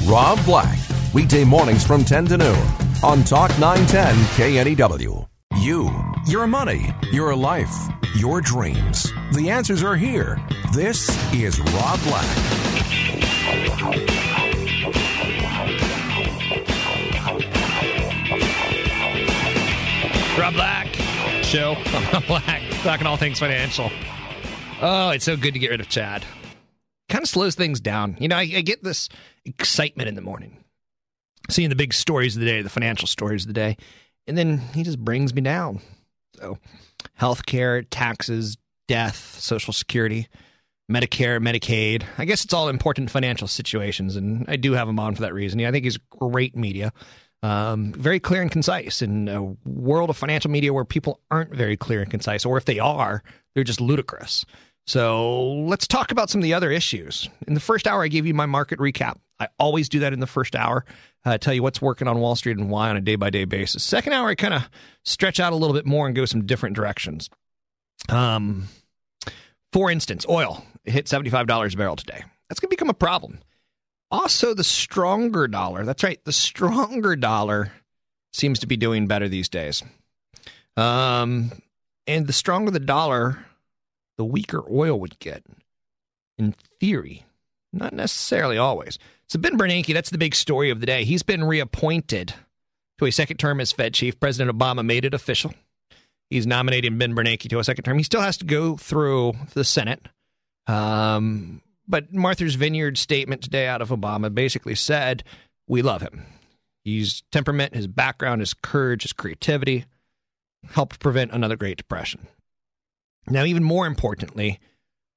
Rob Black, weekday mornings from 10 to noon on Talk 910 KNEW. You, your money, your life, your dreams. The answers are here. This is Rob Black. Rob Black show. Rob Black talking all things financial. Oh, it's so good to get rid of Chad. Kind of slows things down. You know, I, I get this excitement in the morning, seeing the big stories of the day, the financial stories of the day, and then he just brings me down. So, healthcare, taxes, death, Social Security, Medicare, Medicaid. I guess it's all important financial situations, and I do have him on for that reason. Yeah, I think he's great media. Um, very clear and concise in a world of financial media where people aren't very clear and concise, or if they are, they're just ludicrous. So let's talk about some of the other issues. In the first hour, I gave you my market recap. I always do that in the first hour. Uh, tell you what's working on Wall Street and why on a day by day basis. Second hour, I kind of stretch out a little bit more and go some different directions. Um, for instance, oil hit $75 a barrel today. That's going to become a problem. Also, the stronger dollar. That's right. The stronger dollar seems to be doing better these days. Um, and the stronger the dollar, the weaker oil would get. In theory, not necessarily always. So Ben Bernanke, that's the big story of the day. He's been reappointed to a second term as Fed chief. President Obama made it official. He's nominating Ben Bernanke to a second term. He still has to go through the Senate. Um, but Martha's Vineyard statement today out of Obama basically said, We love him. His temperament, his background, his courage, his creativity helped prevent another Great Depression. Now, even more importantly,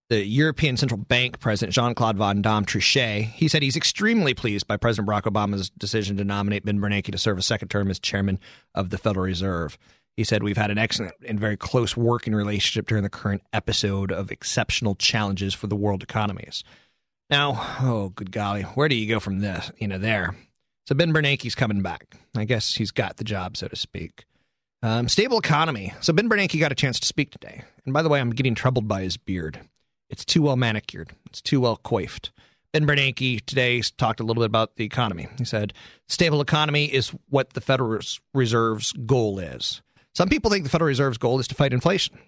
the European Central Bank President Jean Claude Van Damme Trichet, he said he's extremely pleased by President Barack Obama's decision to nominate Ben Bernanke to serve a second term as chairman of the Federal Reserve. He said, We've had an excellent and very close working relationship during the current episode of exceptional challenges for the world economies. Now, oh, good golly, where do you go from this, you know, there? So Ben Bernanke's coming back. I guess he's got the job, so to speak. Um, stable economy. So Ben Bernanke got a chance to speak today. And by the way, I'm getting troubled by his beard. It's too well manicured. It's too well coiffed. Ben Bernanke today talked a little bit about the economy. He said, stable economy is what the Federal Reserve's goal is. Some people think the Federal Reserve's goal is to fight inflation.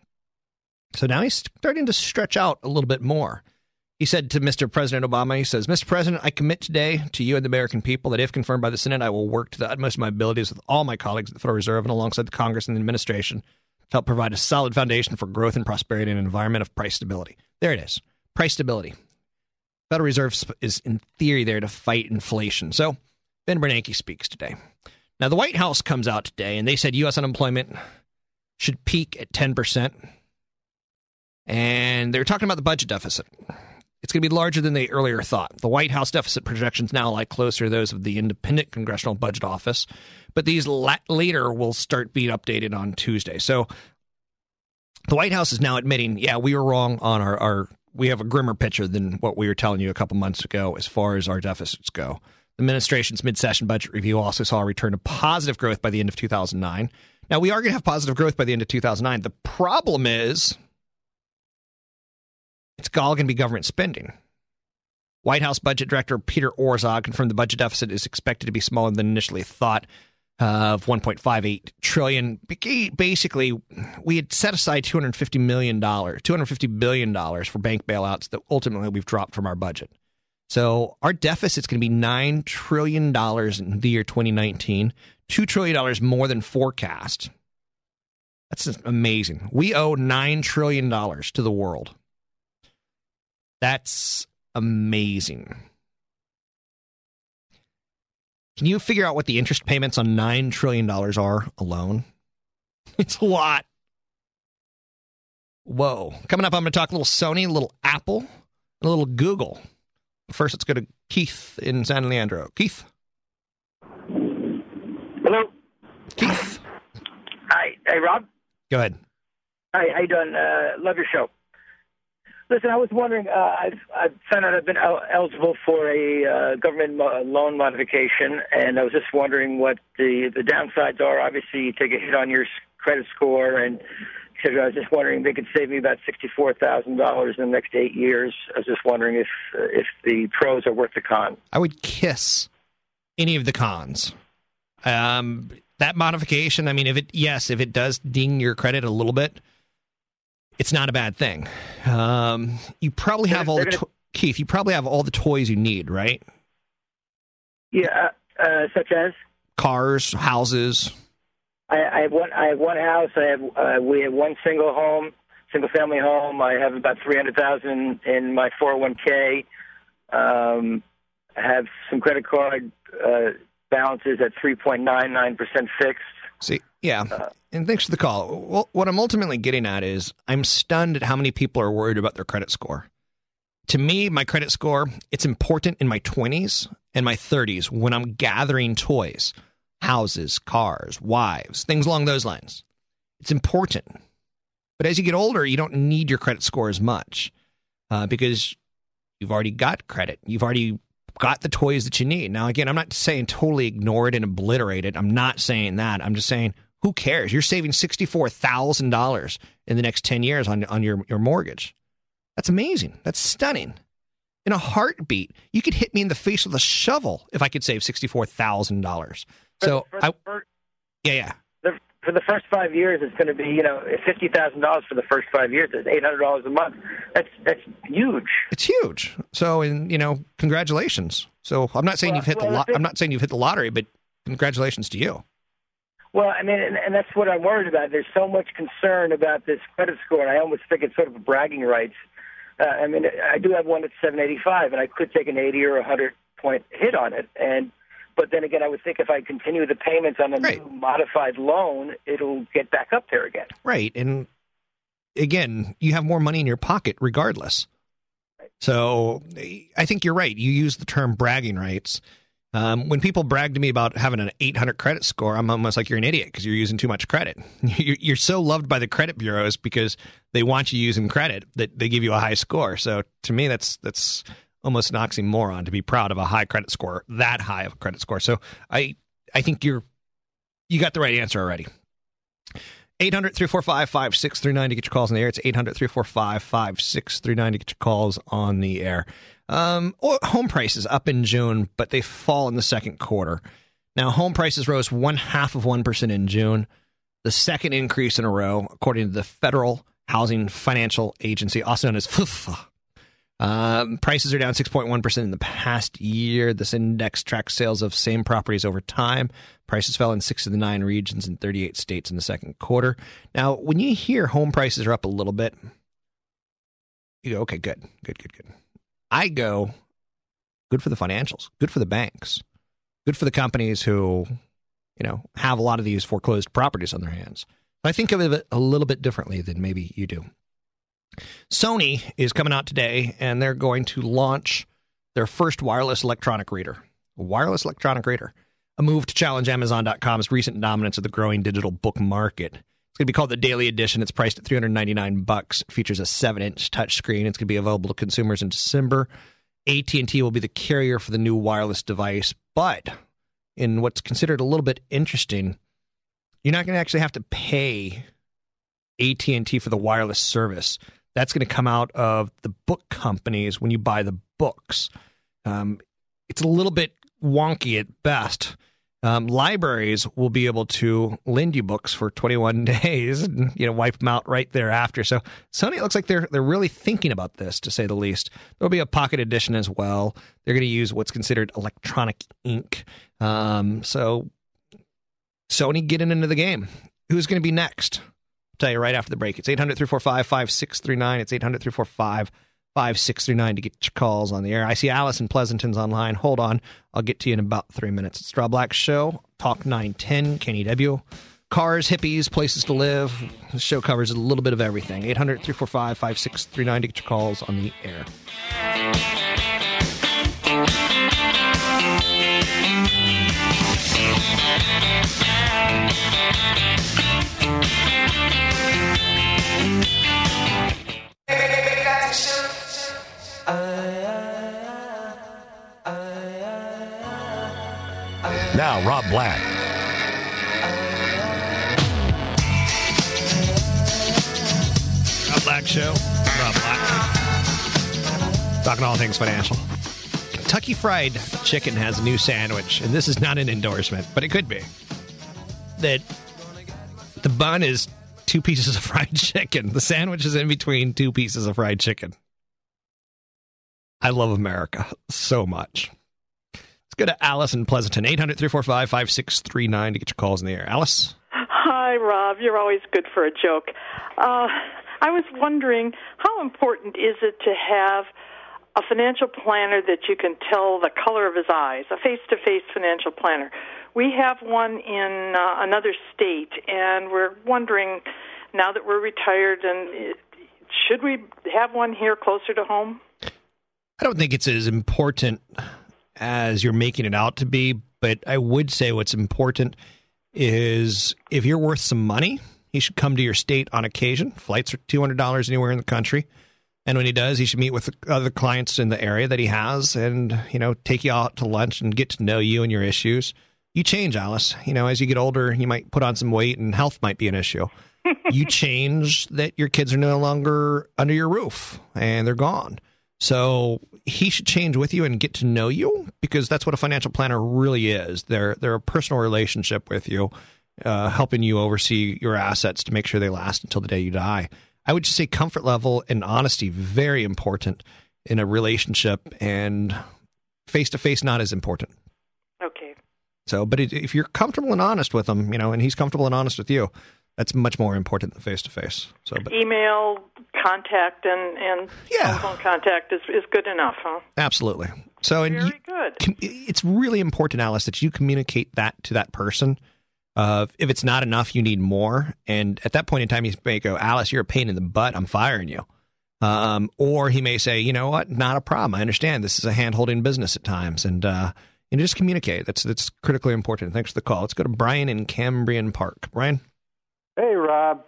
So now he's starting to stretch out a little bit more. He said to Mr. President Obama, he says, Mr. President, I commit today to you and the American people that if confirmed by the Senate, I will work to the utmost of my abilities with all my colleagues at the Federal Reserve and alongside the Congress and the administration to help provide a solid foundation for growth and prosperity in an environment of price stability. There it is. Price stability. Federal Reserve is in theory there to fight inflation. So Ben Bernanke speaks today. Now the White House comes out today and they said US unemployment should peak at 10%. And they're talking about the budget deficit. It's going to be larger than they earlier thought. The White House deficit projections now lie closer to those of the Independent Congressional Budget Office, but these la- later will start being updated on Tuesday. So the White House is now admitting, yeah, we were wrong on our, our we have a grimmer picture than what we were telling you a couple months ago as far as our deficits go. The administration's mid session budget review also saw a return to positive growth by the end of 2009. Now, we are going to have positive growth by the end of 2009. The problem is it's all going to be government spending. White House Budget Director Peter Orszag confirmed the budget deficit is expected to be smaller than initially thought of 1.58 trillion. Basically, we had set aside 250 million dollars, 250 billion dollars for bank bailouts that ultimately we've dropped from our budget. So our deficit's going to be nine trillion dollars in the year 2019, two trillion dollars more than forecast. That's amazing. We owe nine trillion dollars to the world. That's amazing. Can you figure out what the interest payments on $9 trillion are alone? It's a lot. Whoa. Coming up, I'm going to talk a little Sony, a little Apple, a little Google. First, let's go to Keith in San Leandro. Keith. Hello. Keith. Hi. Hey, Rob. Go ahead. Hi. How you doing? Uh, love your show. Listen, I was wondering. Uh, I've I've found out I've been el- eligible for a uh, government mo- loan modification, and I was just wondering what the the downsides are. Obviously, you take a hit on your credit score, and. I was just wondering they could save me about sixty four thousand dollars in the next eight years. I was just wondering if uh, if the pros are worth the con. I would kiss any of the cons. Um, that modification, I mean, if it, yes, if it does ding your credit a little bit, it's not a bad thing. Um, you probably have all the, to- Keith, you probably have all the toys you need, right? Yeah, uh, such as Cars, houses. I, I have one. I have one house. I have. Uh, we have one single home, single family home. I have about three hundred thousand in my four hundred one k. Um, have some credit card uh, balances at three point nine nine percent fixed. See, yeah. And thanks for the call. Well, what I'm ultimately getting at is I'm stunned at how many people are worried about their credit score. To me, my credit score, it's important in my 20s and my 30s when I'm gathering toys, houses, cars, wives, things along those lines. It's important. But as you get older, you don't need your credit score as much uh, because you've already got credit. You've already got the toys that you need. Now, again, I'm not saying totally ignore it and obliterate it. I'm not saying that. I'm just saying, who cares? You're saving $64,000 in the next 10 years on, on your, your mortgage. That's amazing. That's stunning. In a heartbeat, you could hit me in the face with a shovel if I could save $64,000. So, for, for, I, for, yeah, yeah. For the first five years, it's going to be you know fifty thousand dollars for the first five years. It's eight hundred dollars a month. That's that's huge. It's huge. So, and you know, congratulations. So, I'm not saying Well- you've hit the well, the thing- I'm not saying you've hit the lottery, but congratulations to you. Well, I mean, and, and that's what I'm worried about. There's so much concern about this credit score, and I almost think it's sort of a bragging rights. Uh, I mean, I do have one at 785, and I could take an 80 or 100 point hit on it, and but then again, I would think if I continue the payments on a Right. new modified loan, it'll get back up there again. Right. And again, you have more money in your pocket regardless. So I think you're right. You use the term bragging rights. Um, when people brag to me about having an 800 credit score, I'm almost like you're an idiot because you're using too much credit. You're, you're so loved by the credit bureaus because they want you using credit that they give you a high score. So to me, that's that's almost an oxymoron to be proud of a high credit score, that high of a credit score. So I I think you're you got the right answer already. 800 345 5639 to get your calls on the air. It's 800 345 5639 to get your calls on the air. Um, home prices up in June, but they fall in the second quarter. Now, home prices rose one half of 1% in June, the second increase in a row, according to the Federal Housing Financial Agency, also known as FHFA. Um, prices are down 6.1% in the past year. This index tracks sales of same properties over time. Prices fell in six of the nine regions in 38 states in the second quarter. Now, when you hear home prices are up a little bit, you go, okay, good, good, good, good. I go, good for the financials, good for the banks, good for the companies who, you know, have a lot of these foreclosed properties on their hands. I think of it a little bit differently than maybe you do. Sony is coming out today, and they're going to launch their first wireless electronic reader. A wireless electronic reader, a move to challenge Amazon.com's recent dominance of the growing digital book market. It's going to be called the Daily Edition. It's priced at 399 bucks. Features a 7-inch touchscreen. It's going to be available to consumers in December. AT&T will be the carrier for the new wireless device, but in what's considered a little bit interesting, you're not going to actually have to pay AT&T for the wireless service. That's going to come out of the book companies when you buy the books. Um, it's a little bit wonky at best. Um, libraries will be able to lend you books for 21 days and you know wipe them out right thereafter. So Sony it looks like they're they're really thinking about this to say the least. There'll be a pocket edition as well. They're going to use what's considered electronic ink. Um, so Sony getting into the game. Who's going to be next? Tell you right after the break. It's 800 345 5639. It's 800 345 5639 to get your calls on the air. I see in Pleasanton's online. Hold on. I'll get to you in about three minutes. It's Straw Black Show, Talk 910, KNEW. Cars, hippies, places to live. The show covers a little bit of everything. 800 345 5639 to get your calls on the air. Now, Rob Black. Rob Black Show. Rob Black. Talking all things financial. Kentucky Fried Chicken has a new sandwich, and this is not an endorsement, but it could be. That the bun is two pieces of fried chicken. The sandwich is in between two pieces of fried chicken. I love America so much. Go to Alice in Pleasanton, 800 345 5639 to get your calls in the air. Alice? Hi, Rob. You're always good for a joke. Uh, I was wondering how important is it to have a financial planner that you can tell the color of his eyes, a face to face financial planner? We have one in uh, another state, and we're wondering now that we're retired, and it, should we have one here closer to home? I don't think it's as important as you're making it out to be, but I would say what's important is if you're worth some money, he should come to your state on occasion. Flights are $200 anywhere in the country. And when he does, he should meet with other clients in the area that he has and, you know, take you out to lunch and get to know you and your issues. You change, Alice. You know, as you get older, you might put on some weight and health might be an issue. you change that your kids are no longer under your roof and they're gone. So he should change with you and get to know you because that's what a financial planner really is. They're they're a personal relationship with you, uh, helping you oversee your assets to make sure they last until the day you die. I would just say comfort level and honesty very important in a relationship, and face to face not as important. Okay. So, but if you're comfortable and honest with him, you know, and he's comfortable and honest with you, that's much more important than face to face. So, but email contact and and Yeah. telephone contact is is good enough, huh? absolutely. So, and Very you, good. it's really important, Alice, that you communicate that to that person. Uh, if it's not enough, you need more. And at that point in time, you may go, Alice, you're a pain in the butt. I'm firing you. Um, or he may say, you know what, not a problem. I understand this is a hand holding business at times, and uh, and just communicate. That's that's critically important. Thanks for the call. Let's go to Brian in Cambrian Park. Brian, Hey, Rob.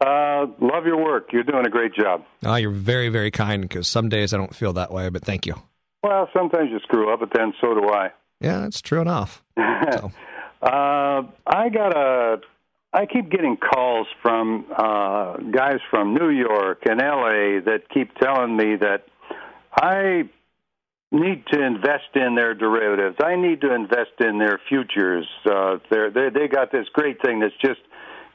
Uh, love your work. You're doing a great job. oh, you're very very kind. Because some days I don't feel that way, but thank you. Well, sometimes you screw up, but then so do I. Yeah, that's true enough. So, Uh, I got a. I keep getting calls from uh, guys from New York and L.A. that keep telling me that I need to invest in their derivatives. I need to invest in their futures. Uh, they're, they they got this great thing that's just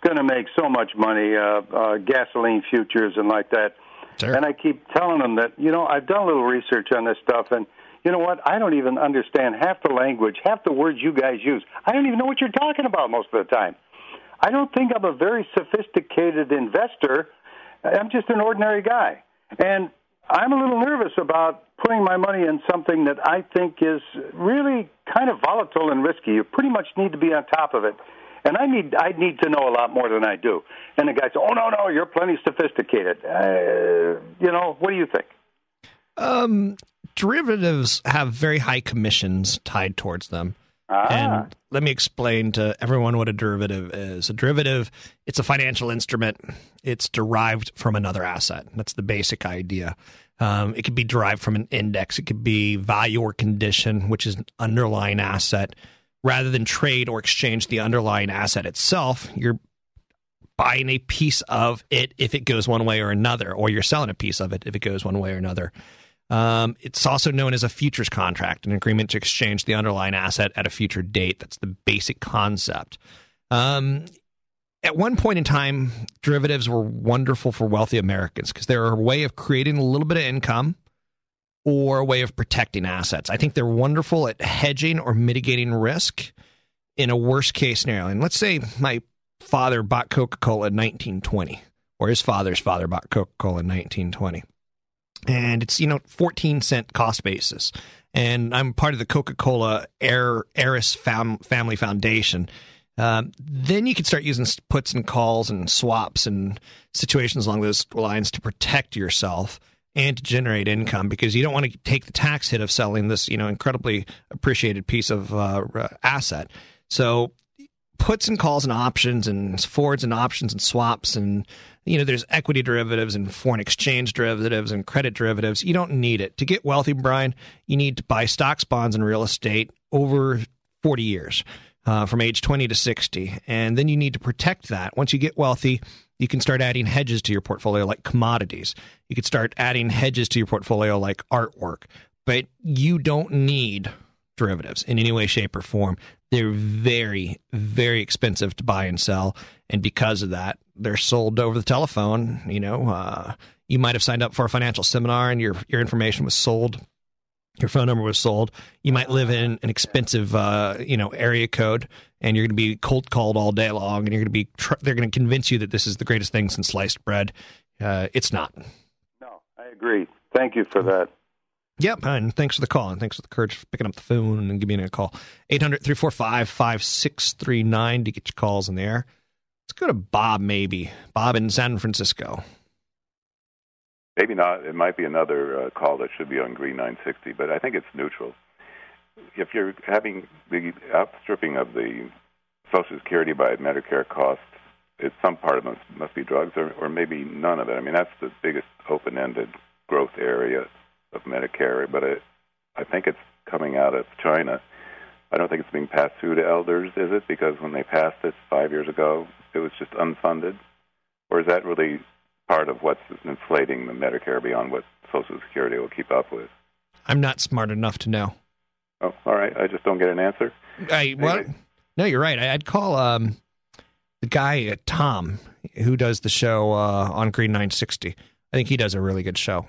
going to make so much money. Uh, uh, gasoline futures and like that. Sure. And I keep telling them that you know I've done a little research on this stuff and. You know what? I don't even understand half the language, half the words you guys use. I don't even know what you're talking about most of the time. I don't think I'm a very sophisticated investor. I'm just an ordinary guy. And I'm a little nervous about putting my money in something that I think is really kind of volatile and risky. You pretty much need to be on top of it. And I need I need to know a lot more than I do. And the guy says, "Oh no, no, you're plenty sophisticated." Uh, you know, what do you think? Um, derivatives have very high commissions tied towards them. Ah. And let me explain to everyone what a derivative is. A derivative, it's a financial instrument. It's derived from another asset. That's the basic idea. Um, it could be derived from an index. It could be value or condition, which is an underlying asset. Rather than trade or exchange the underlying asset itself, you're buying a piece of it if it goes one way or another, or you're selling a piece of it if it goes one way or another. Um, it's also known as a futures contract, an agreement to exchange the underlying asset at a future date. That's the basic concept. Um, at one point in time, derivatives were wonderful for wealthy Americans because they're a way of creating a little bit of income or a way of protecting assets. I think they're wonderful at hedging or mitigating risk in a worst case scenario. And let's say my father bought Coca Cola in 1920, or his father's father bought Coca Cola in 1920 and it's you know 14 cent cost basis and i'm part of the coca-cola heir, heiress fam, family foundation um, then you can start using puts and calls and swaps and situations along those lines to protect yourself and to generate income because you don't want to take the tax hit of selling this you know incredibly appreciated piece of uh, asset. So puts and calls and options and forwards and options and swaps and you know there's equity derivatives and foreign exchange derivatives and credit derivatives. You don't need it. To get wealthy brian you need to buy stocks bonds and real estate over 40 years uh, from age 20 to 60. And then you need to protect that. Once you get wealthy, you can start adding hedges to your portfolio like commodities. You could start adding hedges to your portfolio like artwork. But you don't need derivatives in any way, shape, or form. They're very, very expensive to buy and sell. And because of that, they're sold over the telephone. You know, uh, you might have signed up for a financial seminar and your, your information was sold your phone number was sold. You might live in an expensive, uh, you know, area code, and you're going to be cold called all day long, and you're going to be. Tr- they're going to convince you that this is the greatest thing since sliced bread. Uh, it's not. No, I agree. Thank you for that. Yep, and thanks for the call, and thanks for the courage for picking up the phone and giving me a call. 800 345 5639 to get your calls in the air. Let's go to Bob, maybe. Bob in San Francisco. Maybe not. It might be another uh, call that should be on Green 960, but I think it's neutral. If you're having the outstripping of the Social Security by Medicare costs, it's some part of it must, be drugs, or, or maybe none of it. I mean, that's the biggest open-ended growth area of Medicare, but it, I think it's coming out of China. I don't think it's being passed through to elders, is it? Because when they passed this five years ago, it was just unfunded, or is that really part of what's inflating the Medicare beyond what Social Security will keep up with. I'm not smart enough to know. Oh, all right. I just don't get an answer. I well, anyway. no, you're right. I'd call um, the guy uh, Tom who does the show uh, on Green 960. I think he does a really good show.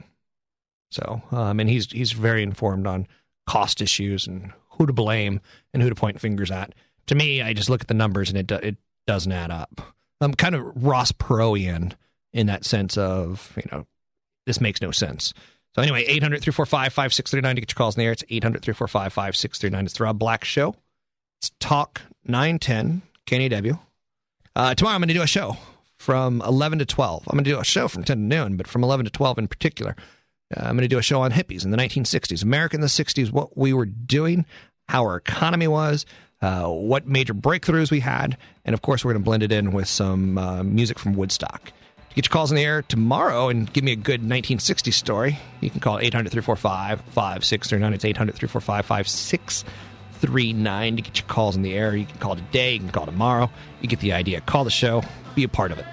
So, um, and he's he's very informed on cost issues and who to blame and who to point fingers at. To me, I just look at the numbers and it it doesn't add up. I'm kind of Ross Perot-ian in that sense of, you know, this makes no sense. So anyway, 800 345 5639 to get your calls in the air. It's 800 345 5639. It's the Rob Black Show. It's Talk 910 KNW. Uh, tomorrow I'm going to do a show from 11 to 12. I'm going to do a show from 10 to noon, but from 11 to 12 in particular. Uh, I'm going to do a show on hippies in the 1960s, America in the 60s, what we were doing, how our economy was, uh, what major breakthroughs we had, and of course, we're going to blend it in with some uh, music from Woodstock. To get your calls in the air tomorrow and give me a good 1960 story, you can call 800 345 5639. It's 800 345 5639 to get your calls in the air. You can call today, you can call tomorrow. You get the idea. Call the show, be a part of it.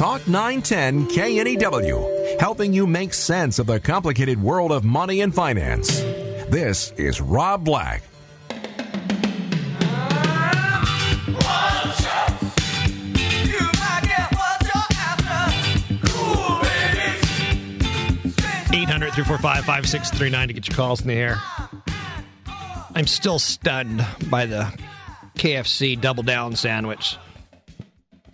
Talk 910 KNEW, helping you make sense of the complicated world of money and finance. This is Rob Black. Eight hundred three four five five six three nine to get your calls in the air. I'm still stunned by the KFC double down sandwich.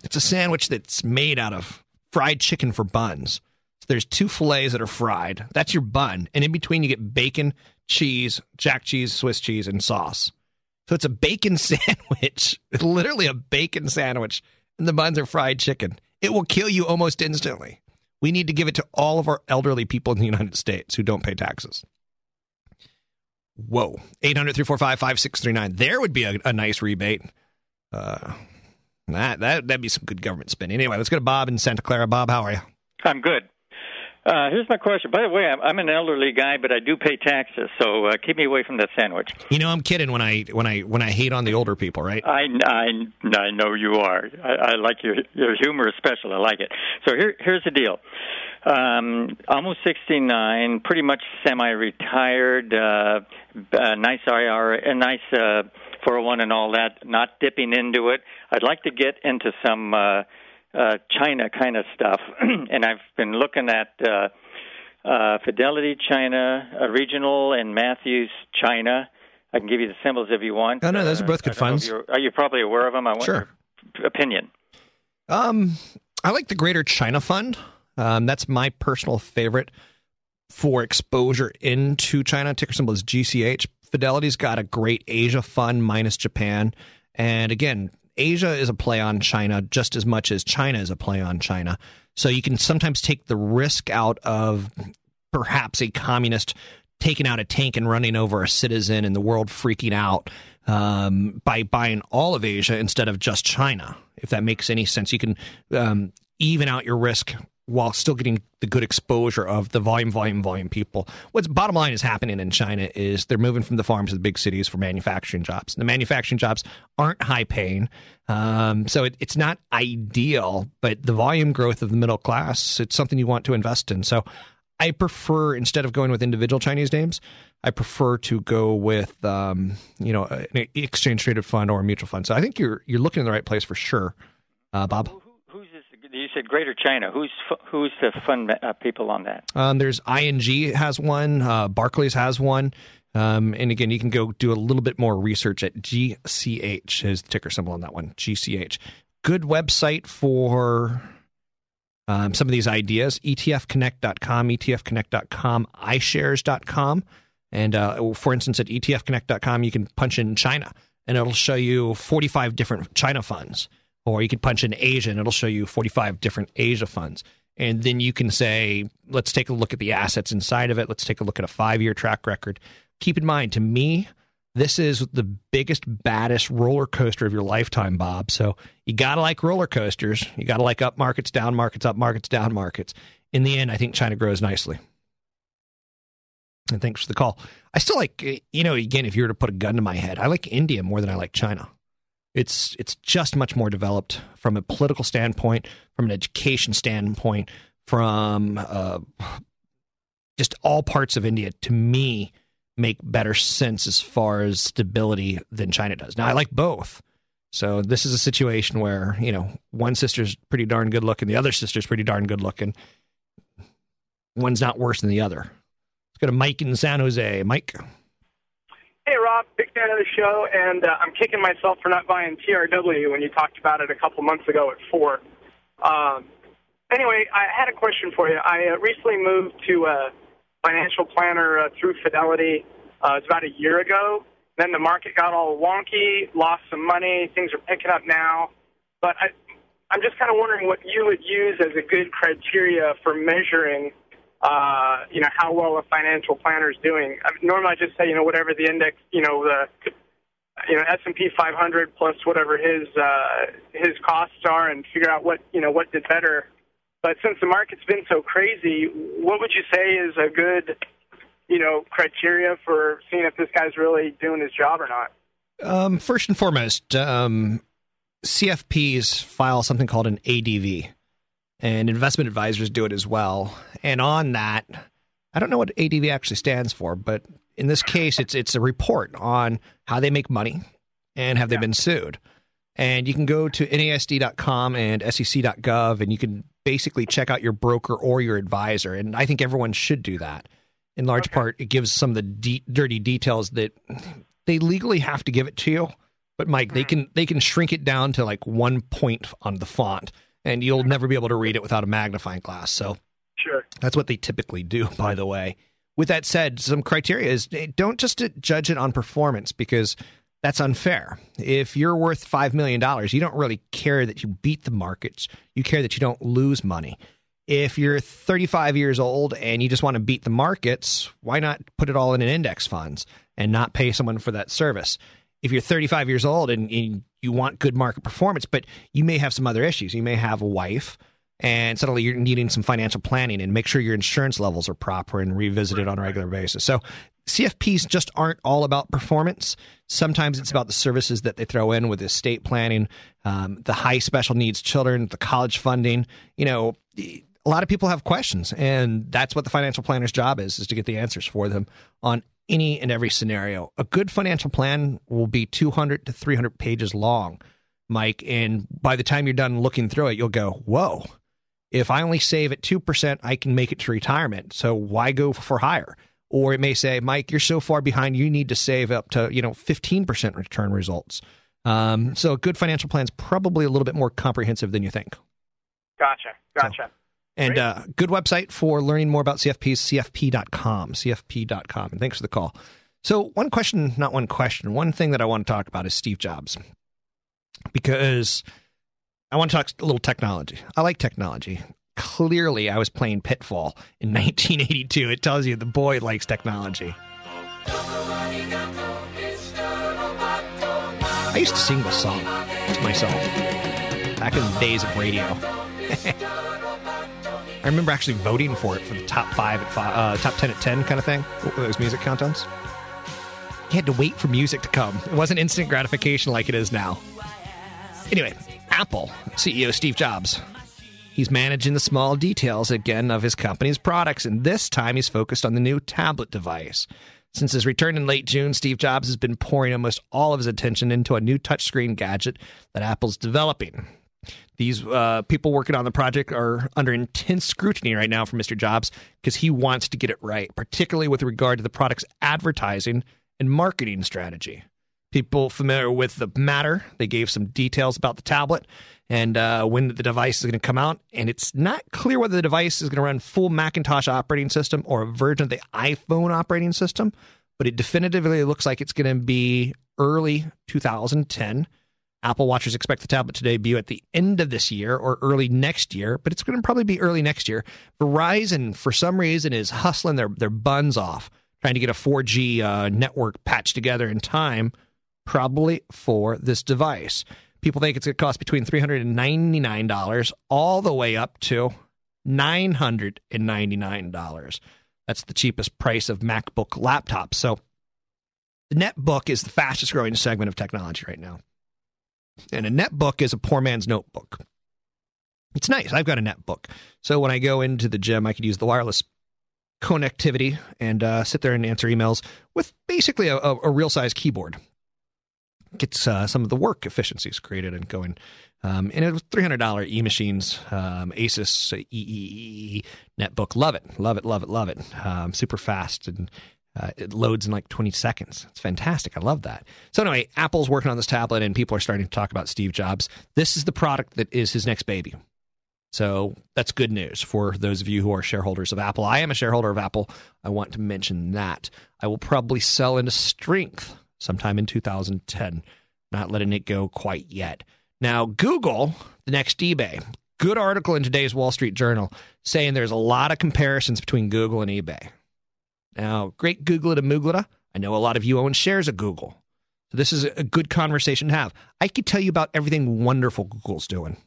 It's a sandwich that's made out of fried chicken for buns. So there's two fillets that are fried. That's your bun. And in between, you get bacon, cheese, jack cheese, Swiss cheese, and sauce. So it's a bacon sandwich, literally a bacon sandwich. And the buns are fried chicken. It will kill you almost instantly. We need to give it to all of our elderly people in the United States who don't pay taxes. Whoa. 800 345 5639. There would be a, a nice rebate. Uh, that, that, that'd be some good government spending. Anyway, let's go to Bob in Santa Clara. Bob, how are you? I'm good. Uh, here's my question. By the way, I'm, I'm an elderly guy, but I do pay taxes, so uh, keep me away from that sandwich. You know, I'm kidding when I when I when I hate on the older people, right? I, I, I know you are. I, I like your your humor is special. I like it. So here here's the deal. Um, almost 69, pretty much semi-retired. Uh, uh, nice IRA, a nice uh, 401 and all that. Not dipping into it. I'd like to get into some uh, uh, China kind of stuff, and I've been looking at uh, uh, Fidelity China, uh, Regional, and Matthews China. I can give you the symbols if you want. Oh no, those are both good funds. Are you probably aware of them? I want sure. your opinion. Um, I like the Greater China Fund. Um, that's my personal favorite for exposure into China. Ticker symbol is GCH. Fidelity's got a great Asia fund minus Japan. And again, Asia is a play on China just as much as China is a play on China. So you can sometimes take the risk out of perhaps a communist taking out a tank and running over a citizen and the world freaking out um, by buying all of Asia instead of just China. If that makes any sense, you can um, even out your risk while still getting the good exposure of the volume, volume, volume people. What's bottom line is happening in China is they're moving from the farms to the big cities for manufacturing jobs. The manufacturing jobs aren't high paying, um, so it, it's not ideal. But the volume growth of the middle class, it's something you want to invest in. So I prefer instead of going with individual Chinese names, I prefer to go with um, you know an exchange traded fund or a mutual fund. So I think you're you're looking in the right place for sure, uh, Bob. Said Greater China. Who's who's the fund uh, people on that? Um, there's ING has one. Uh, Barclays has one. Um, and again, you can go do a little bit more research at GCH is the ticker symbol on that one. GCH. Good website for um, some of these ideas. ETFconnect.com, ETFconnect.com, iShares.com. And uh, for instance, at ETFconnect.com, you can punch in China and it'll show you 45 different China funds. Or you can punch in Asia and it'll show you 45 different Asia funds. And then you can say, let's take a look at the assets inside of it. Let's take a look at a five year track record. Keep in mind, to me, this is the biggest, baddest roller coaster of your lifetime, Bob. So you got to like roller coasters. You got to like up markets, down markets, up markets, down markets. In the end, I think China grows nicely. And thanks for the call. I still like, you know, again, if you were to put a gun to my head, I like India more than I like China. It's it's just much more developed from a political standpoint, from an education standpoint, from uh, just all parts of India. To me, make better sense as far as stability than China does. Now, I like both. So this is a situation where you know one sister's pretty darn good looking, the other sister's pretty darn good looking. One's not worse than the other. Let's go to Mike in San Jose. Mike. Hey, Rob, big fan of the show, and uh, I'm kicking myself for not buying TRW when you talked about it a couple months ago at four. Um, anyway, I had a question for you. I uh, recently moved to a financial planner uh, through Fidelity. Uh, it's about a year ago. Then the market got all wonky, lost some money. Things are picking up now, but I, I'm just kind of wondering what you would use as a good criteria for measuring uh, you know, how well a financial planner is doing. I mean, normally I just say, you know, whatever the index, you know, the, you know, S&P 500 plus whatever his, uh, his costs are and figure out what, you know, what did better. But since the market's been so crazy, what would you say is a good, you know, criteria for seeing if this guy's really doing his job or not? Um, first and foremost, um, CFPs file something called an ADV and investment advisors do it as well. And on that, I don't know what ADV actually stands for, but in this case, it's it's a report on how they make money and have they been sued. And you can go to NASD.com and SEC.gov, and you can basically check out your broker or your advisor. And I think everyone should do that. In large okay. part, it gives some of the de- dirty details that they legally have to give it to you. But Mike, mm. they can they can shrink it down to like one point on the font and you'll never be able to read it without a magnifying glass. So, sure, that's what they typically do. By the way, with that said, some criteria is eh, don't just judge it on performance because that's unfair. If you're worth five million dollars, you don't really care that you beat the markets. You care that you don't lose money. If you're 35 years old and you just want to beat the markets, why not put it all in an index funds and not pay someone for that service? If you're 35 years old and, and, you want good market performance, but you may have some other issues. You may have a wife, and suddenly you're needing some financial planning and make sure your insurance levels are proper and revisited on a regular basis. So CFPs just aren't all about performance. Sometimes it's about the services that they throw in with estate planning, um, the high special needs children, the college funding. You know, a lot of people have questions, and that's what the financial planner's job is: is to get the answers for them on any and every scenario. A good financial plan will be 200 to 300 pages long, Mike. And by the time you're done looking through it, you'll go, whoa, if I only save at 2%, I can make it to retirement. So why go for higher? Or it may say, Mike, you're so far behind, you need to save up to, you know, 15% return results. Um, so a good financial plan is probably a little bit more comprehensive than you think. Gotcha. Gotcha. So, and uh, good website for learning more about CFPs, cfp.com, cfp.com. And thanks for the call. So, one question, not one question, one thing that I want to talk about is Steve Jobs. because I want to talk a little technology. I like technology. Clearly, I was playing Pitfall in 1982. It tells you the boy likes technology. I used to sing this song to myself back in the days of radio. I remember actually voting for it for the top five at five, uh, top ten at ten kind of thing. Those music countdowns. You had to wait for music to come. It wasn't instant gratification like it is now. Anyway, Apple CEO Steve Jobs. He's managing the small details again of his company's products, and this time he's focused on the new tablet device. Since his return in late June, Steve Jobs has been pouring almost all of his attention into a new touchscreen gadget that Apple's developing. These uh, people working on the project are under intense scrutiny right now from Mr. Jobs because he wants to get it right, particularly with regard to the product's advertising and marketing strategy. People familiar with the matter, they gave some details about the tablet and uh, when the device is going to come out. And it's not clear whether the device is going to run full Macintosh operating system or a version of the iPhone operating system, but it definitively looks like it's going to be early 2010. Apple watchers expect the tablet to debut at the end of this year or early next year, but it's going to probably be early next year. Verizon, for some reason, is hustling their, their buns off, trying to get a 4G uh, network patched together in time, probably for this device. People think it's going to cost between $399 all the way up to $999. That's the cheapest price of MacBook laptops. So the netbook is the fastest growing segment of technology right now. And a netbook is a poor man's notebook. It's nice. I've got a netbook. So when I go into the gym, I could use the wireless connectivity and uh, sit there and answer emails with basically a, a, a real size keyboard gets uh, some of the work efficiencies created and going. Um, and it was three hundred dollar e machines, um, Asus EEE netbook. Love it, love it, love it, love it. Um, super fast and uh, it loads in like 20 seconds. It's fantastic. I love that. So anyway, Apple's working on this tablet, and people are starting to talk about Steve Jobs. This is the product that is his next baby. So that's good news for those of you who are shareholders of Apple. I am a shareholder of Apple. I want to mention that. I will probably sell into strength sometime in 2010. Not letting it go quite yet. Now, Google, the next eBay. Good article in today's Wall Street Journal saying there's a lot of comparisons between Google and eBay. Now, great Googleta Moogleta. I know a lot of you own shares of Google. So this is a good conversation to have. I could tell you about everything wonderful Google's doing.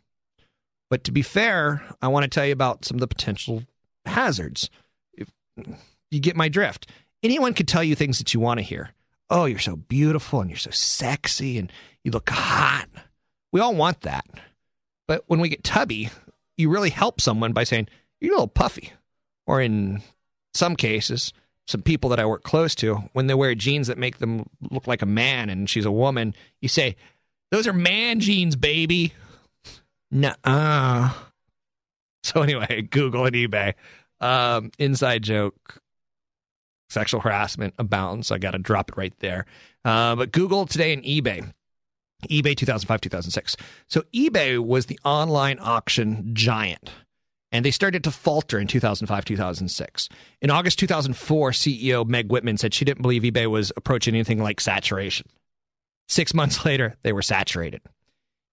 But to be fair, I want to tell you about some of the potential hazards. If you get my drift. Anyone could tell you things that you want to hear oh, you're so beautiful and you're so sexy and you look hot. We all want that. But when we get tubby, you really help someone by saying, you're a little puffy. Or in some cases, some people that I work close to, when they wear jeans that make them look like a man and she's a woman, you say, those are man jeans, baby. Nuh-uh. So anyway, Google and eBay. Um, inside joke sexual harassment abounds. So I got to drop it right there. Uh, but Google today and eBay. eBay 2005 2006. So eBay was the online auction giant. And they started to falter in 2005, 2006. In August 2004, CEO Meg Whitman said she didn't believe eBay was approaching anything like saturation. Six months later, they were saturated.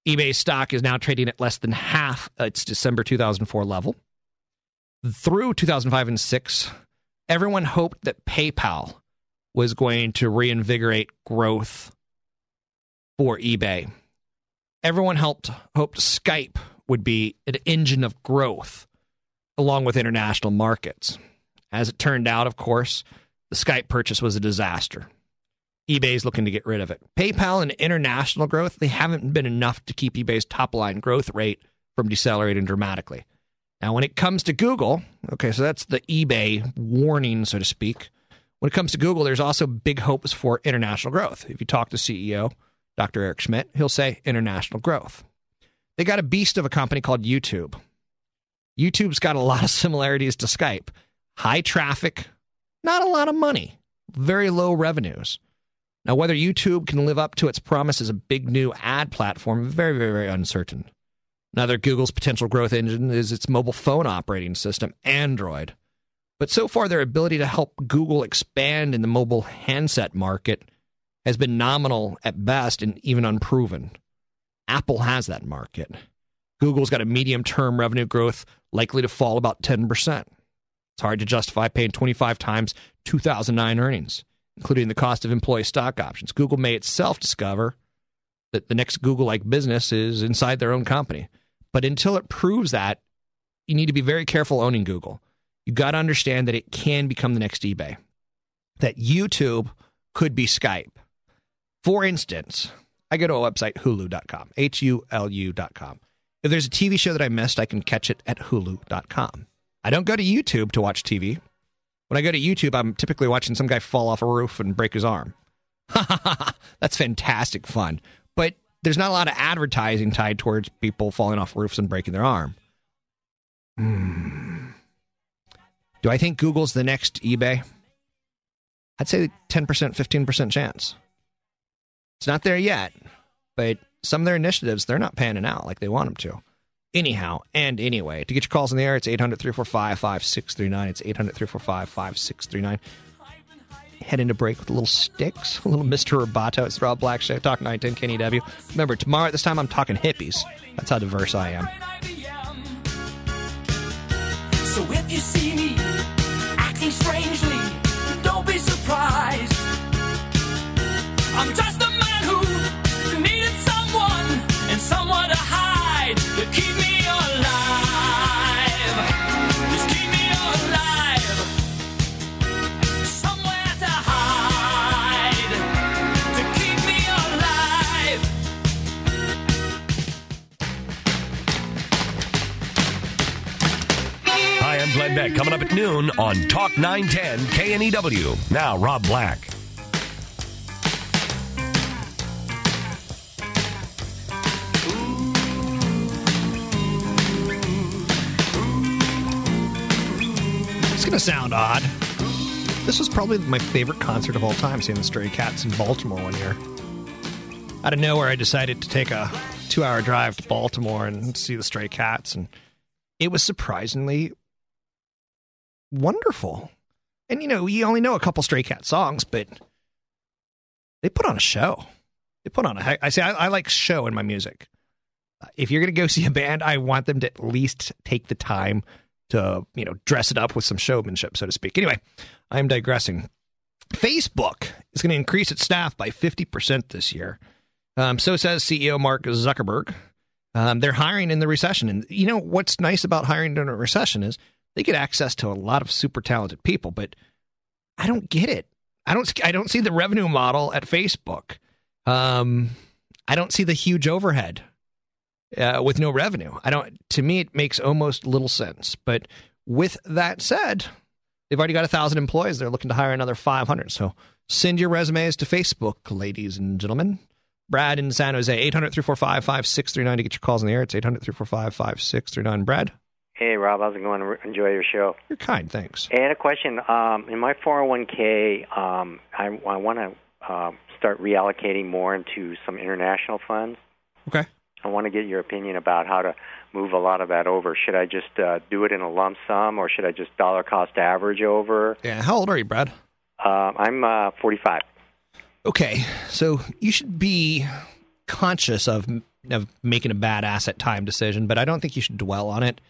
eBay's stock is now trading at less than half its December 2004 level. Through 2005 and 6, everyone hoped that PayPal was going to reinvigorate growth for eBay. Everyone helped hoped Skype would be an engine of growth along with international markets. As it turned out, of course, the Skype purchase was a disaster. eBay is looking to get rid of it. PayPal and international growth, they haven't been enough to keep eBay's top line growth rate from decelerating dramatically. Now, when it comes to Google, okay, so that's the eBay warning, so to speak. When it comes to Google, there's also big hopes for international growth. If you talk to CEO Dr. Eric Schmidt, he'll say international growth. They got a beast of a company called YouTube. YouTube's got a lot of similarities to Skype high traffic, not a lot of money, very low revenues. Now, whether YouTube can live up to its promise as a big new ad platform, very, very, very uncertain. Another Google's potential growth engine is its mobile phone operating system, Android. But so far, their ability to help Google expand in the mobile handset market has been nominal at best and even unproven. Apple has that market. Google's got a medium term revenue growth likely to fall about 10%. It's hard to justify paying 25 times 2009 earnings, including the cost of employee stock options. Google may itself discover that the next Google like business is inside their own company. But until it proves that, you need to be very careful owning Google. You got to understand that it can become the next eBay, that YouTube could be Skype. For instance, I go to a website, hulu.com, H U L U.com. If there's a TV show that I missed, I can catch it at hulu.com. I don't go to YouTube to watch TV. When I go to YouTube, I'm typically watching some guy fall off a roof and break his arm. That's fantastic fun. But there's not a lot of advertising tied towards people falling off roofs and breaking their arm. Hmm. Do I think Google's the next eBay? I'd say 10%, 15% chance. It's not there yet, but some of their initiatives, they're not panning out like they want them to. Anyhow, and anyway, to get your calls in the air, it's 800 345 5639. It's 800 345 5639. Head into break with a little Styx, a little Mr. Roboto. It's Rob Black Show, Talk 910 KNEW. Remember, tomorrow at this time, I'm talking hippies. That's how diverse I am. So if you see me acting strangely, don't be surprised. I'm just to hide to keep me alive. Just keep me alive. Somewhere to hide to keep me alive. Hi, I'm Glenn Beck. Coming up at noon on Talk 910 KNEW. Now, Rob Black. Going to sound odd. This was probably my favorite concert of all time, seeing the Stray Cats in Baltimore one year. Out of nowhere, I decided to take a two hour drive to Baltimore and see the Stray Cats, and it was surprisingly wonderful. And you know, you only know a couple Stray Cat songs, but they put on a show. They put on a. I say I, I like show in my music. Uh, if you're going to go see a band, I want them to at least take the time to you know dress it up with some showmanship, so to speak. Anyway, I'm digressing. Facebook is going to increase its staff by 50% this year. Um, so says CEO Mark Zuckerberg. Um, they're hiring in the recession, and you know what's nice about hiring during a recession is they get access to a lot of super talented people. But I don't get it. I don't. I don't see the revenue model at Facebook. Um, I don't see the huge overhead uh, with no revenue. I don't. To me, it makes almost little sense. But with that said, they've already got a thousand employees. They're looking to hire another five hundred. So send your resumes to Facebook, ladies and gentlemen. Brad in San Jose, 800 345 5639 to get your calls in the air. It's 800 345 5639. Brad? Hey, Rob, how's it going? Enjoy your show. You're kind, thanks. Hey, I had a question. Um, in my 401k, um, I, I want to uh, start reallocating more into some international funds. Okay. I want to get your opinion about how to move a lot of that over. Should I just uh, do it in a lump sum, or should I just dollar cost average over? Yeah. How old are you, Brad? Uh, I'm uh, 45. Okay, so you should be conscious of of making a bad asset time decision, but I don't think you should dwell on it.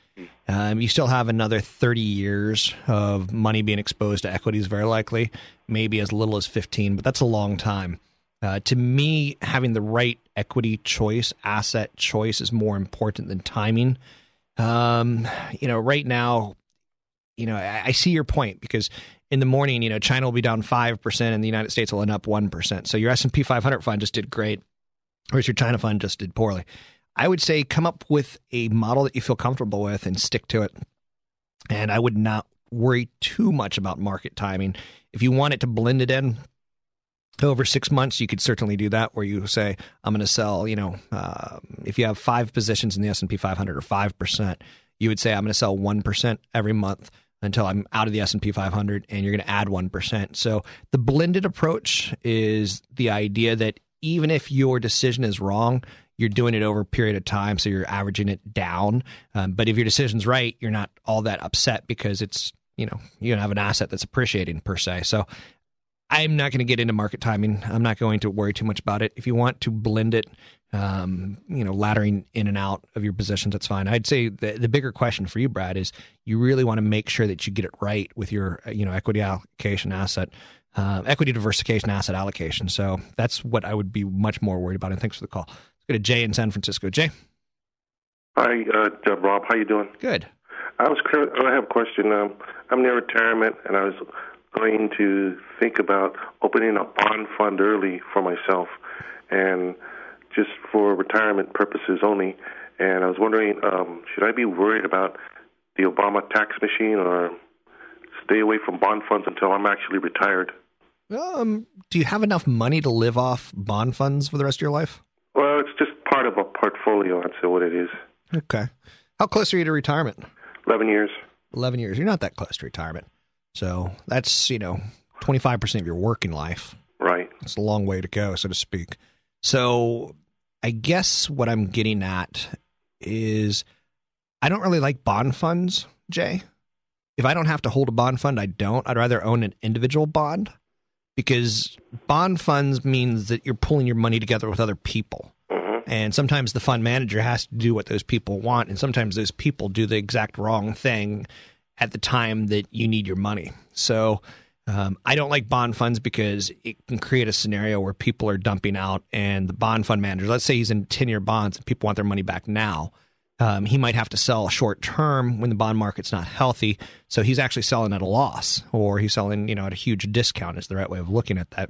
Um, you still have another 30 years of money being exposed to equities, very likely, maybe as little as 15, but that's a long time. Uh, to me, having the right equity choice, asset choice is more important than timing. Um, you know, right now, you know, I, I see your point because in the morning, you know, China will be down 5% and the United States will end up 1%. So your S&P 500 fund just did great, whereas your China fund just did poorly. I would say come up with a model that you feel comfortable with and stick to it. And I would not worry too much about market timing. If you want it to blend it in over six months, you could certainly do that. Where you say, "I'm going to sell," you know, uh, if you have five positions in the S and P 500 or five percent, you would say, "I'm going to sell one percent every month." until I'm out of the S&P 500 and you're going to add 1%. So the blended approach is the idea that even if your decision is wrong, you're doing it over a period of time, so you're averaging it down. Um, but if your decision's right, you're not all that upset because it's you know you don't have an asset that's appreciating per se. So I'm not going to get into market timing. I'm not going to worry too much about it. If you want to blend it, um, you know, laddering in and out of your positions, that's fine. I'd say the, the bigger question for you, Brad, is you really want to make sure that you get it right with your, uh, you know, equity allocation asset, uh, equity diversification asset allocation. So that's what I would be much more worried about. And thanks for the call. Let's go to Jay in San Francisco. Jay. Hi, uh, Rob. How you doing? Good. I was. I have a question. Um, I'm near retirement, and I was going to think about opening a bond fund early for myself, and just for retirement purposes only. And I was wondering, um, should I be worried about the Obama tax machine, or stay away from bond funds until I'm actually retired? Um, do you have enough money to live off bond funds for the rest of your life? Well, it's just part of a portfolio. I'd what it is. Okay. How close are you to retirement? 11 years. 11 years. You're not that close to retirement. So that's, you know, 25% of your working life. Right. It's a long way to go, so to speak. So I guess what I'm getting at is I don't really like bond funds, Jay. If I don't have to hold a bond fund, I don't. I'd rather own an individual bond because bond funds means that you're pulling your money together with other people. Mm-hmm. And sometimes the fund manager has to do what those people want, and sometimes those people do the exact wrong thing at the time that you need your money. So um, I don't like bond funds because it can create a scenario where people are dumping out, and the bond fund manager, let's say he's in 10 year bonds and people want their money back now. Um, he might have to sell short term when the bond market's not healthy. So he's actually selling at a loss, or he's selling, you know, at a huge discount. Is the right way of looking at that.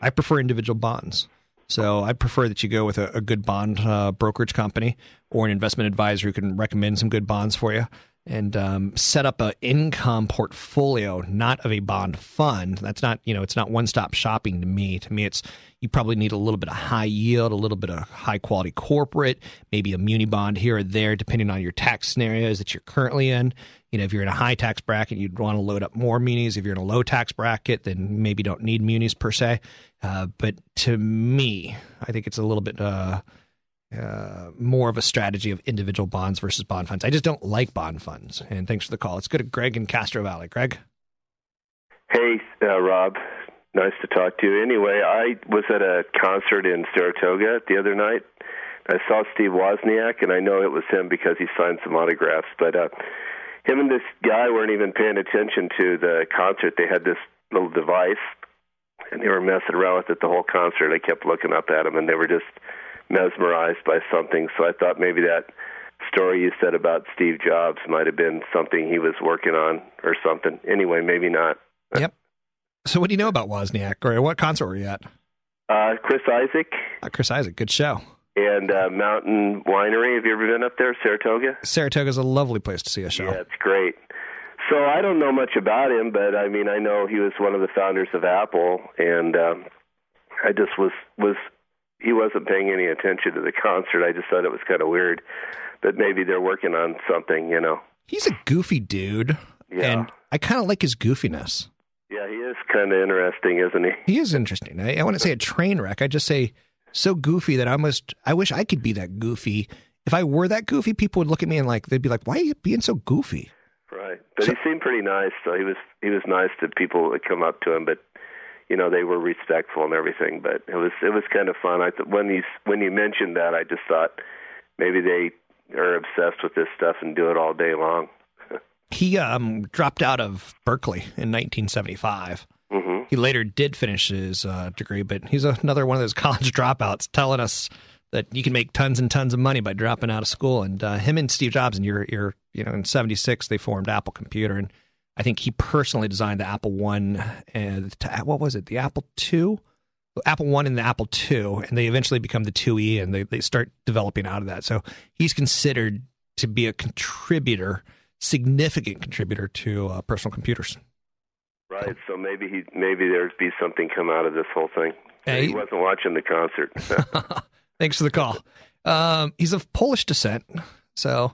I prefer individual bonds. So I prefer that you go with a, a good bond uh, brokerage company or an investment advisor who can recommend some good bonds for you and um, set up an income portfolio, not of a bond fund. That's not, you know, it's not one stop shopping to me. To me, it's you probably need a little bit of high yield, a little bit of high quality corporate, maybe a muni bond here or there, depending on your tax scenarios that you're currently in. You know, if you're in a high tax bracket, you'd want to load up more munis. If you're in a low tax bracket, then maybe don't need munis per se. Uh, but to me, I think it's a little bit. Uh, uh, more of a strategy of individual bonds versus bond funds. I just don't like bond funds. And thanks for the call. Let's go to Greg in Castro Valley. Greg? Hey, uh, Rob. Nice to talk to you. Anyway, I was at a concert in Saratoga the other night. I saw Steve Wozniak, and I know it was him because he signed some autographs. But uh, him and this guy weren't even paying attention to the concert. They had this little device, and they were messing around with it the whole concert. I kept looking up at them, and they were just mesmerized by something. So I thought maybe that story you said about Steve Jobs might have been something he was working on or something. Anyway, maybe not. Yep. So what do you know about Wozniak, or what concert were you at? Uh, Chris Isaak. Uh, Chris Isaak, good show. And uh, Mountain Winery. Have you ever been up there, Saratoga? Saratoga's a lovely place to see a show. Yeah, it's great. So I don't know much about him, but I mean, I know he was one of the founders of Apple, and um, I just was was he wasn't paying any attention to the concert. I just thought it was kind of weird that maybe they're working on something, you know. He's a goofy dude, Yeah. and I kind of like his goofiness. Yeah, he is kind of interesting, isn't he? He is interesting. I, I wouldn't say a train wreck. I just say so goofy that I almost I wish I could be that goofy. If I were that goofy, people would look at me and like they'd be like, "Why are you being so goofy?" Right. But he seemed pretty nice. So he was he was nice to people that come up to him, but you know they were respectful and everything. But it was it was kind of fun. I th- when you when you mentioned that, I just thought maybe they are obsessed with this stuff and do it all day long. He um, dropped out of Berkeley in 1975. Mm-hmm. He later did finish his uh, degree, but he's another one of those college dropouts telling us that you can make tons and tons of money by dropping out of school. And uh, him and Steve Jobs, and you're, you're, you know, in '76 they formed Apple Computer, and I think he personally designed the Apple One and what was it, the Apple Two, Apple One and the Apple Two, and they eventually become the 2E, and they they start developing out of that. So he's considered to be a contributor, significant contributor to uh, personal computers. Right. So maybe he maybe there'd be something come out of this whole thing. Hey. He wasn't watching the concert. Thanks for the call. Um, he's of Polish descent, so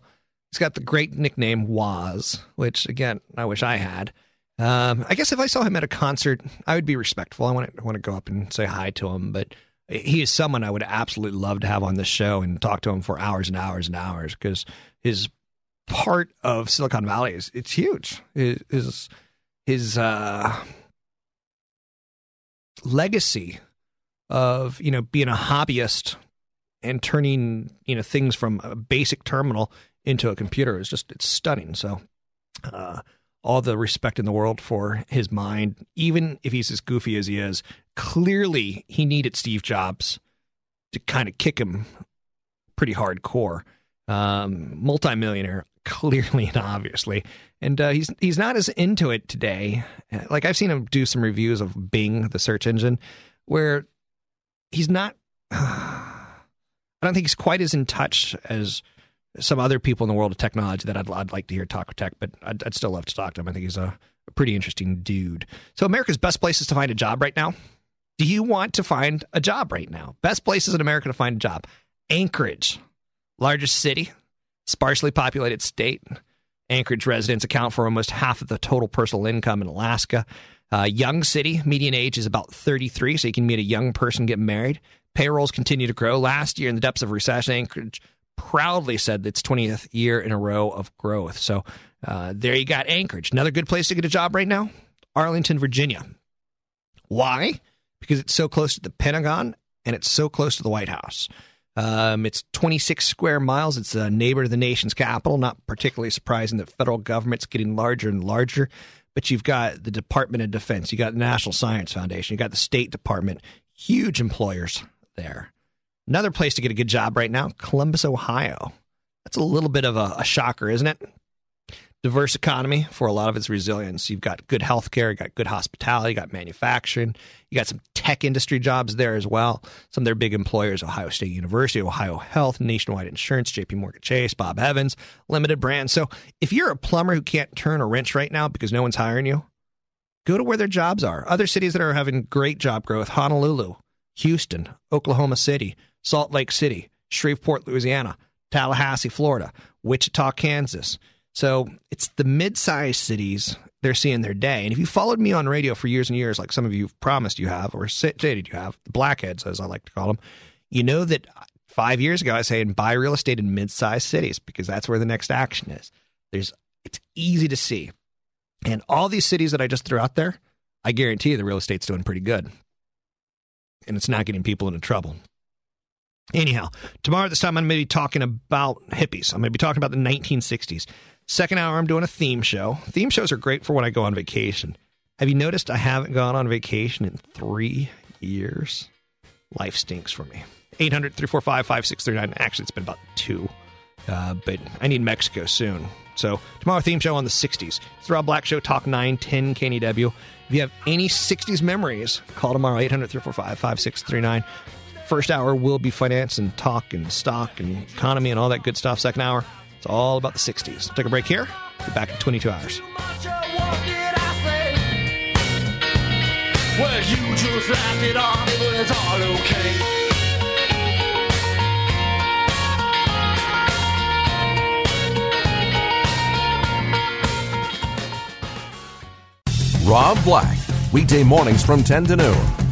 he's got the great nickname Woz, which again I wish I had. Um, I guess if I saw him at a concert, I would be respectful. I want to want to go up and say hi to him, but he is someone I would absolutely love to have on this show and talk to him for hours and hours and hours because his part of Silicon Valley is it's huge. His, his uh, legacy of you know being a hobbyist and turning you know things from a basic terminal into a computer is just it's stunning. So, uh, all the respect in the world for his mind, even if he's as goofy as he is. Clearly, he needed Steve Jobs to kind of kick him pretty hardcore. Um, multimillionaire, clearly and obviously, and uh, he's he's not as into it today. Like I've seen him do some reviews of Bing, the search engine, where he's not. I don't think he's quite as in touch as some other people in the world of technology that I'd, I'd like to hear talk tech, but I'd, I'd, still love to talk to him. I think he's a, a pretty interesting dude. So, America's best places to find a job right now. Do you want to find a job right now? Best places in America to find a job. Anchorage, largest city, sparsely populated state. Anchorage residents account for almost half of the total personal income in Alaska. Uh, young city, median age is about 33, so you can meet a young person, get married. Payrolls continue to grow. Last year, in the depths of recession, Anchorage proudly said its 20th year in a row of growth. So uh, there you got Anchorage. Another good place to get a job right now Arlington, Virginia. Why? Because it's so close to the Pentagon and it's so close to the White House. Um, it's 26 square miles. It's a neighbor to the nation's capital. Not particularly surprising that federal government's getting larger and larger. But you've got the Department of Defense, you got the National Science Foundation, you got the State Department, huge employers there. Another place to get a good job right now, Columbus, Ohio. That's a little bit of a, a shocker, isn't it? Diverse economy for a lot of its resilience. You've got good healthcare, you got good hospitality, you got manufacturing, you got some tech industry jobs there as well. Some of their big employers: Ohio State University, Ohio Health, Nationwide Insurance, J.P. Morgan Chase, Bob Evans, Limited Brands. So if you're a plumber who can't turn a wrench right now because no one's hiring you, go to where their jobs are. Other cities that are having great job growth: Honolulu, Houston, Oklahoma City, Salt Lake City, Shreveport, Louisiana, Tallahassee, Florida, Wichita, Kansas. So it's the mid sized cities they're seeing their day. And if you followed me on radio for years and years, like some of you promised you have, or stated you have, the blackheads, as I like to call them, you know that five years ago I was saying buy real estate in mid sized cities because that's where the next action is. There's it's easy to see. And all these cities that I just threw out there, I guarantee you the real estate's doing pretty good and it's not getting people into trouble. Anyhow, tomorrow at this time, I'm going to be talking about hippies. I'm going to be talking about the 1960s. Second hour, I'm doing a theme show. Theme shows are great for when I go on vacation. Have you noticed I haven't gone on vacation in three years? Life stinks for me. 800 345 5639. Actually, it's been about two, uh, but I need Mexico soon. So, tomorrow, theme show on the 60s. It's the Rob Black Show, Talk 910 KNEW. If you have any 60s memories, call tomorrow, 800 345 5639. First hour will be finance and talk and stock and economy and all that good stuff. Second hour, it's all about the 60s. Take a break here. Be back in 22 hours. Well, you just laughed it off, but it's all okay. Rob Black, weekday mornings from 10 to noon